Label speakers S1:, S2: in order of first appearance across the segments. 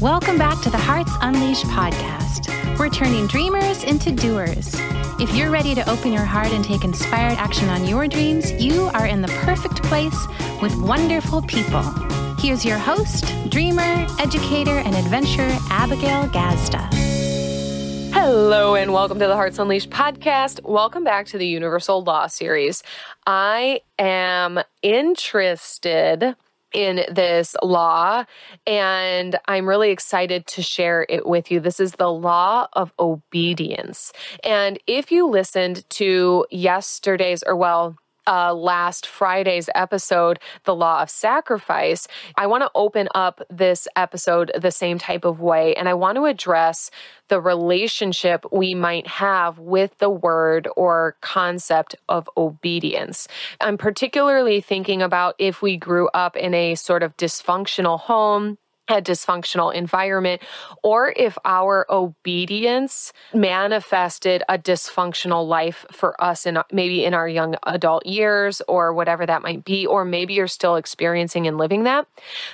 S1: Welcome back to the Hearts Unleashed podcast. We're turning dreamers into doers. If you're ready to open your heart and take inspired action on your dreams, you are in the perfect place with wonderful people. Here's your host, dreamer, educator, and adventurer, Abigail Gazda.
S2: Hello, and welcome to the Hearts Unleashed podcast. Welcome back to the Universal Law series. I am interested in this law, and I'm really excited to share it with you. This is the law of obedience. And if you listened to yesterday's, or well, uh, last Friday's episode, The Law of Sacrifice, I want to open up this episode the same type of way. And I want to address the relationship we might have with the word or concept of obedience. I'm particularly thinking about if we grew up in a sort of dysfunctional home a dysfunctional environment, or if our obedience manifested a dysfunctional life for us in maybe in our young adult years or whatever that might be, or maybe you're still experiencing and living that.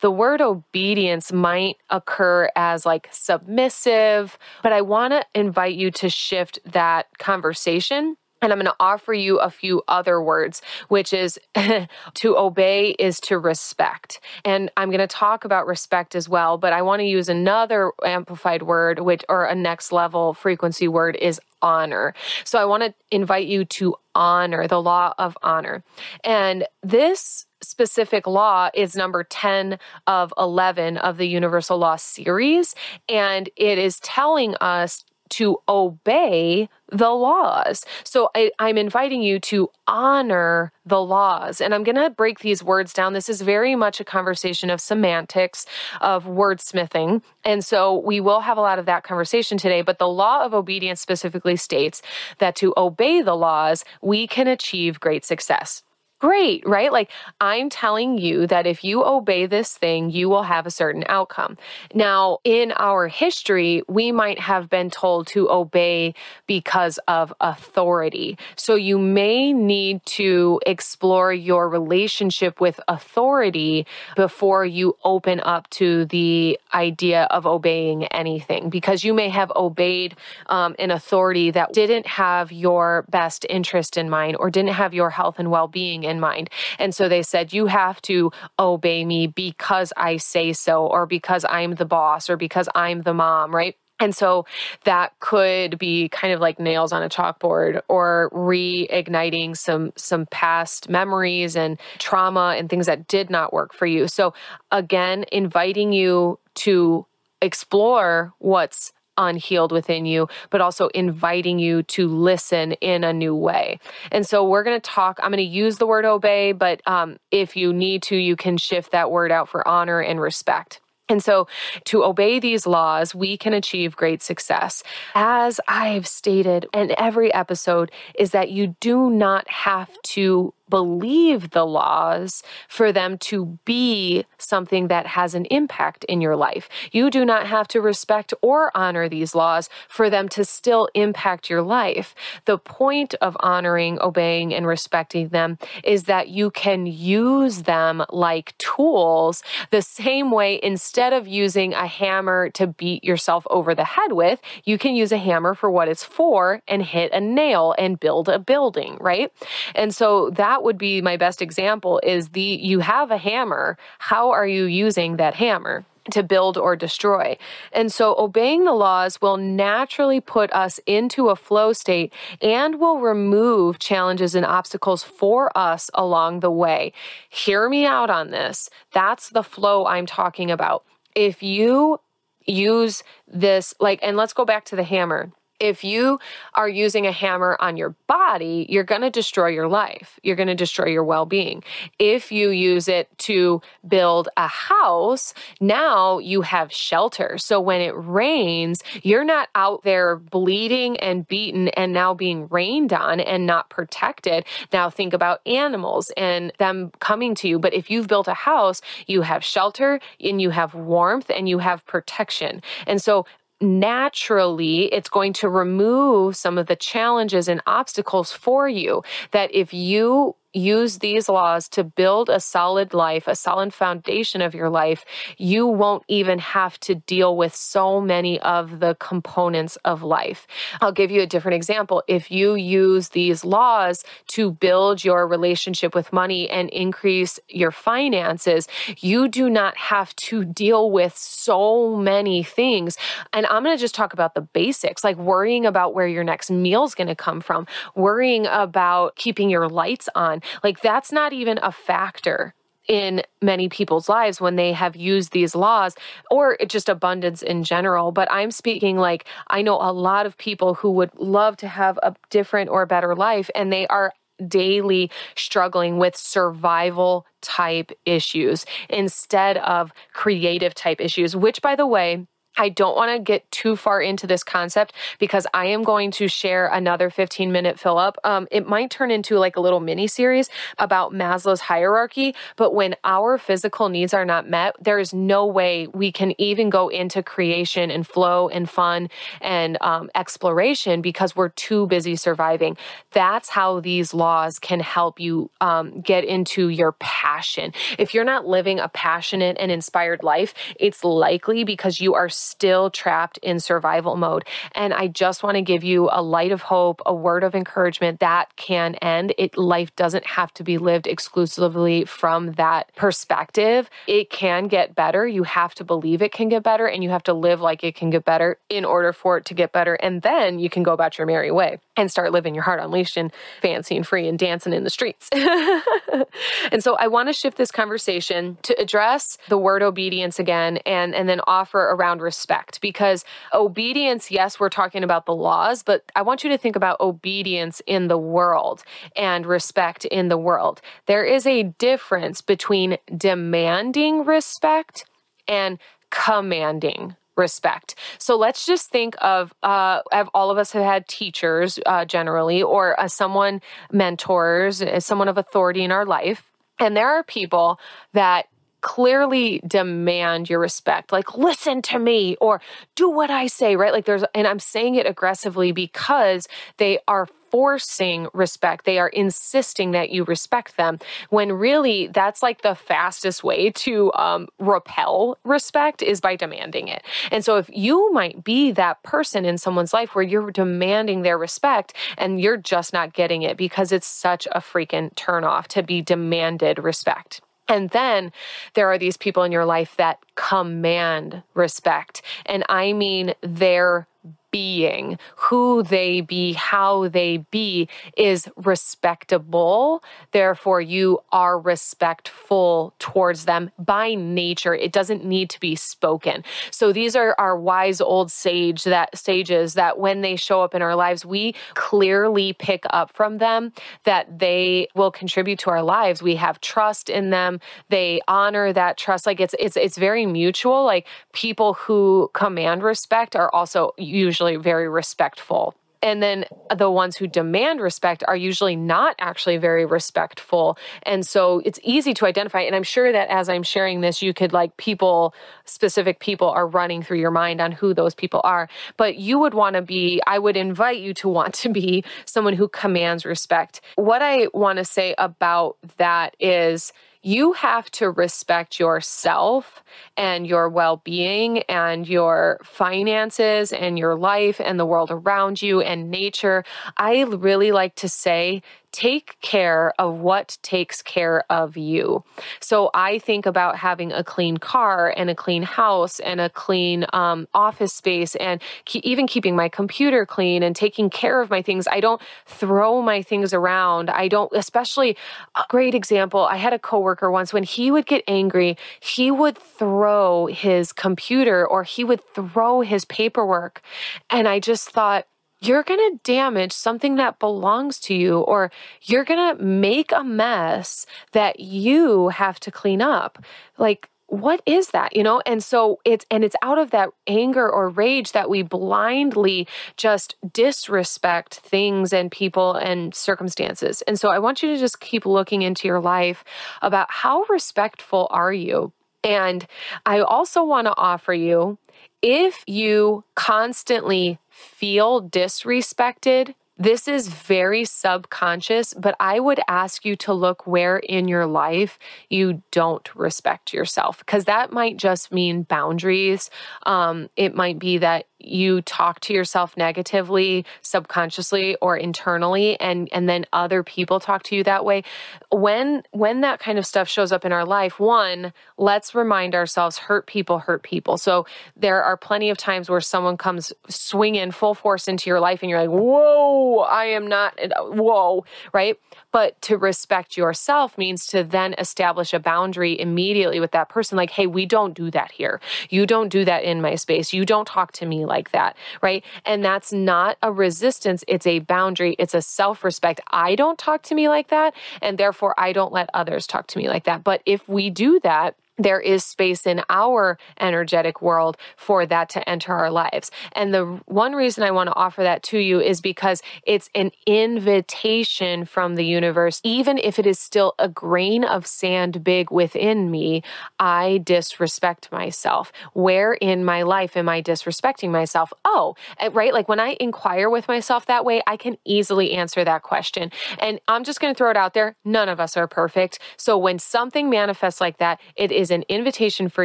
S2: The word obedience might occur as like submissive, but I want to invite you to shift that conversation and I'm going to offer you a few other words, which is to obey is to respect. And I'm going to talk about respect as well, but I want to use another amplified word, which, or a next level frequency word is honor. So I want to invite you to honor the law of honor. And this specific law is number 10 of 11 of the Universal Law series. And it is telling us to obey the laws. So I, am inviting you to honor the laws. And I'm going to break these words down. This is very much a conversation of semantics, of wordsmithing. And so we will have a lot of that conversation today. But the law of obedience specifically states that to obey the laws, we can achieve great success great, right? Like I'm telling you that if you obey this thing, you will have a certain outcome. Now, in our history, we might have been told to obey because of authority. So you may need to explore your relationship with authority before you open up to the idea of obeying anything, because you may have obeyed um, an authority that didn't have your best interest in mind or didn't have your health and well being in mind. And so they said, You have to obey me because I say so, or because I'm the boss, or because I'm the mom, right? And so that could be kind of like nails on a chalkboard or reigniting some some past memories and trauma and things that did not work for you. So again, inviting you to explore what's unhealed within you, but also inviting you to listen in a new way. And so we're going to talk, I'm going to use the word obey, but um, if you need to, you can shift that word out for honor and respect. And so, to obey these laws, we can achieve great success. As I've stated in every episode, is that you do not have to believe the laws for them to be something that has an impact in your life. You do not have to respect or honor these laws for them to still impact your life. The point of honoring, obeying, and respecting them is that you can use them like tools the same way instead of using a hammer to beat yourself over the head with, you can use a hammer for what it's for and hit a nail and build a building, right? And so that that would be my best example is the you have a hammer. How are you using that hammer? to build or destroy. And so obeying the laws will naturally put us into a flow state and will remove challenges and obstacles for us along the way. Hear me out on this. That's the flow I'm talking about. If you use this, like, and let's go back to the hammer if you are using a hammer on your body, you're going to destroy your life. You're going to destroy your well being. If you use it to build a house, now you have shelter. So when it rains, you're not out there bleeding and beaten and now being rained on and not protected. Now think about animals and them coming to you. But if you've built a house, you have shelter and you have warmth and you have protection. And so naturally it's going to remove some of the challenges and obstacles for you that if you use these laws to build a solid life, a solid foundation of your life, you won't even have to deal with so many of the components of life. I'll give you a different example. If you use these laws to build your relationship with money and increase your finances, you do not have to deal with so many things. And I'm going to just talk about the basics, like worrying about where your next meal is going to come from, worrying about keeping your lights on like that's not even a factor in many people's lives when they have used these laws or just abundance in general. But I'm speaking like I know a lot of people who would love to have a different or better life and they are daily struggling with survival type issues instead of creative type issues, which by the way, I don't want to get too far into this concept because I am going to share another 15 minute fill up. Um, it might turn into like a little mini series about Maslow's hierarchy, but when our physical needs are not met, there is no way we can even go into creation and flow and fun and um, exploration because we're too busy surviving. That's how these laws can help you um, get into your passion. If you're not living a passionate and inspired life, it's likely because you are still trapped in survival mode. And I just want to give you a light of hope, a word of encouragement that can end. It life doesn't have to be lived exclusively from that perspective. It can get better. You have to believe it can get better and you have to live like it can get better in order for it to get better. And then you can go about your merry way and start living your heart unleashed and fancy and free and dancing in the streets. and so I want to shift this conversation to address the word obedience again and, and then offer around respect because obedience, yes, we're talking about the laws, but I want you to think about obedience in the world and respect in the world. There is a difference between demanding respect and commanding respect. So let's just think of, uh, all of us have had teachers uh, generally, or uh, someone mentors, someone of authority in our life. And there are people that clearly demand your respect like listen to me or do what i say right? Like there's and i'm saying it aggressively because they are forcing respect. They are insisting that you respect them when really that's like the fastest way to um, repel respect is by demanding it. And so if you might be that person in someone's life where you're demanding their respect and you're just not getting it because it's such a freaking turnoff to be demanded respect and then there are these people in your life that command respect. And I mean their being, who they be, how they be is respectable. Therefore, you are respectful towards them by nature. It doesn't need to be spoken. So these are our wise old sage that sages that when they show up in our lives, we clearly pick up from them that they will contribute to our lives. We have trust in them. They honor that trust. Like it's it's it's very mutual. Like people who command respect are also usually usually very respectful. And then the ones who demand respect are usually not actually very respectful. And so it's easy to identify. And I'm sure that as I'm sharing this, you could like people, specific people are running through your mind on who those people are. But you would want to be, I would invite you to want to be someone who commands respect. What I want to say about that is, you have to respect yourself and your well being and your finances and your life and the world around you and nature. I really like to say take care of what takes care of you. So I think about having a clean car and a clean house and a clean um, office space and ke- even keeping my computer clean and taking care of my things. I don't throw my things around. I don't, especially a great example. I had a coworker once when he would get angry, he would throw his computer or he would throw his paperwork. And I just thought, you're going to damage something that belongs to you, or you're going to make a mess that you have to clean up. Like, what is that you know? And so it's and it's out of that anger or rage that we blindly just disrespect things and people and circumstances. And so i want you to just keep looking into your life about how respectful are you? And i also want to offer you if you constantly feel disrespected, This is very subconscious, but I would ask you to look where in your life you don't respect yourself, because that might just mean boundaries. Um, it might be that you talk to yourself negatively subconsciously or internally and and then other people talk to you that way when when that kind of stuff shows up in our life one let's remind ourselves hurt people hurt people. So there are plenty of times where someone comes swinging full force into your life and you're like whoa i am not whoa right? But to respect yourself means to then establish a boundary immediately with that person like hey we don't do that here. You don't do that in my space. You don't talk to me like that, right? And that's not a resistance, it's a boundary, it's a self respect. I don't talk to me like that, and therefore I don't let others talk to me like that. But if we do that, there is space in our energetic world for that to enter our lives. And the one reason I want to offer that to you is because it's an invitation from the universe. Even if it is still a grain of sand big within me, I disrespect myself. Where in my life am I disrespecting myself? Oh, eh, right. Like when I inquire with myself that way, I can easily answer that question. And I'm just going to throw it out there. None of us are perfect. So when something manifests like that, it is an invitation for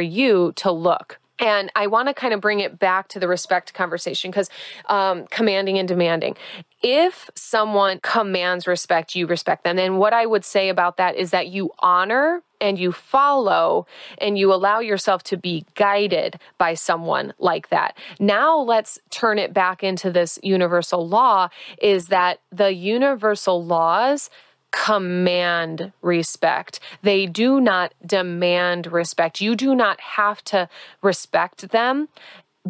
S2: you to look. And I want to kind of bring it back to the respect conversation because um, commanding and demanding. If someone commands respect, you respect them. And what I would say about that is that you honor and you follow and you allow yourself to be guided by someone like that. Now let's turn it back into this universal law is that the universal laws command respect. They do not demand respect. You do not have to respect them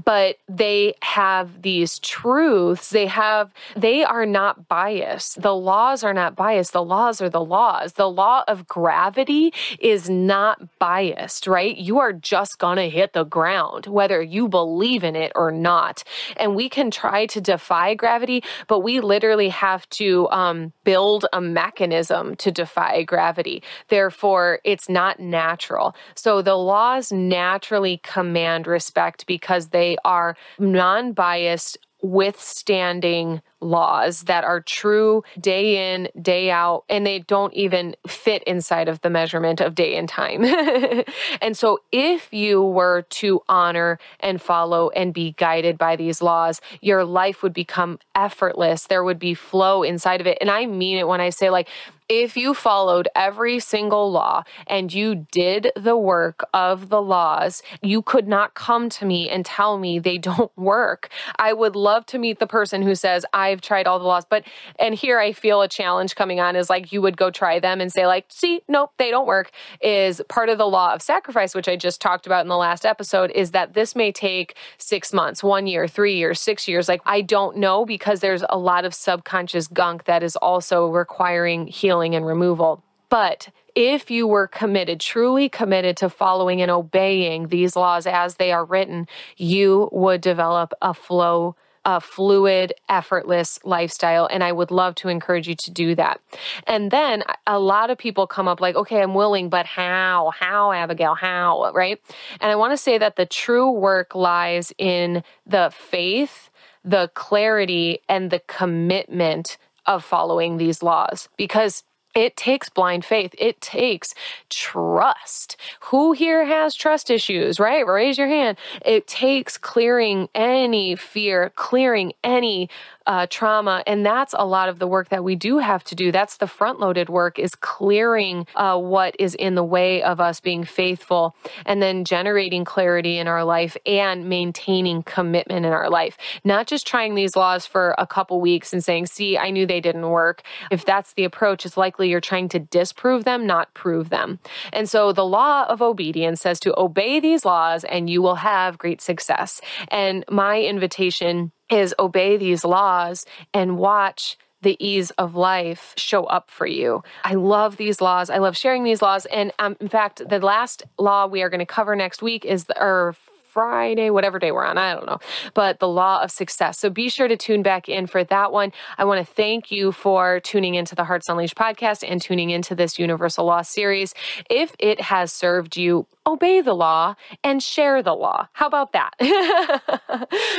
S2: but they have these truths. They have they are not biased. The laws are not biased. The laws are the laws. The law of gravity is not biased right? You are just gonna hit the ground whether you believe in it or not. And we can try to defy gravity but we literally have to um, build a mechanism to defy gravity. Therefore it's not natural. So the laws naturally command respect because they they are non biased, withstanding laws that are true day in, day out, and they don't even fit inside of the measurement of day and time. and so, if you were to honor and follow and be guided by these laws, your life would become effortless. There would be flow inside of it. And I mean it when I say, like, if you followed every single law and you did the work of the laws, you could not come to me and tell me they don't work. I would love to meet the person who says, I've tried all the laws. But, and here I feel a challenge coming on is like you would go try them and say, like, see, nope, they don't work. Is part of the law of sacrifice, which I just talked about in the last episode, is that this may take six months, one year, three years, six years. Like, I don't know because there's a lot of subconscious gunk that is also requiring healing and removal. But if you were committed, truly committed to following and obeying these laws as they are written, you would develop a flow a fluid, effortless lifestyle. And I would love to encourage you to do that. And then a lot of people come up like, okay, I'm willing, but how? How, Abigail? How? Right? And I want to say that the true work lies in the faith, the clarity, and the commitment of following these laws because it takes blind faith. It takes trust. Who here has trust issues, right? Raise your hand. It takes clearing any fear, clearing any uh, trauma. And that's a lot of the work that we do have to do. That's the front loaded work is clearing uh, what is in the way of us being faithful and then generating clarity in our life and maintaining commitment in our life. Not just trying these laws for a couple weeks and saying, see, I knew they didn't work. If that's the approach, it's likely you're trying to disprove them, not prove them. And so the law of obedience says to obey these laws and you will have great success. And my invitation is obey these laws and watch the ease of life show up for you. I love these laws. I love sharing these laws. And um, in fact, the last law we are going to cover next week is, the, or Friday, whatever day we're on, I don't know. But the law of success. So be sure to tune back in for that one. I want to thank you for tuning into the Hearts Unleashed podcast and tuning into this Universal Law series. If it has served you, obey the law and share the law. How about that?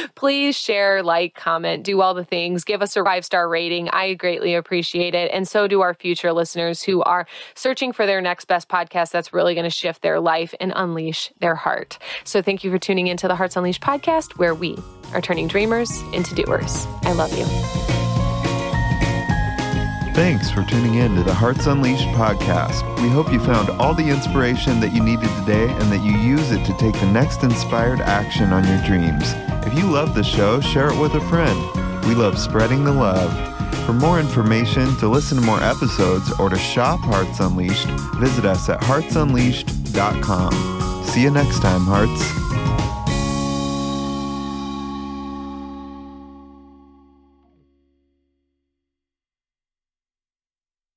S2: Please share, like, comment, do all the things, give us a five star rating. I greatly appreciate it. And so do our future listeners who are searching for their next best podcast that's really going to shift their life and unleash their heart. So thank you for tuning into the Hearts Unleashed podcast, where we are turning dreamers into doers. I love you.
S3: Thanks for tuning in to the Hearts Unleashed podcast. We hope you found all the inspiration that you needed today and that you use it to take the next inspired action on your dreams. If you love the show, share it with a friend. We love spreading the love. For more information, to listen to more episodes, or to shop Hearts Unleashed, visit us at heartsunleashed.com. See you next time, Hearts.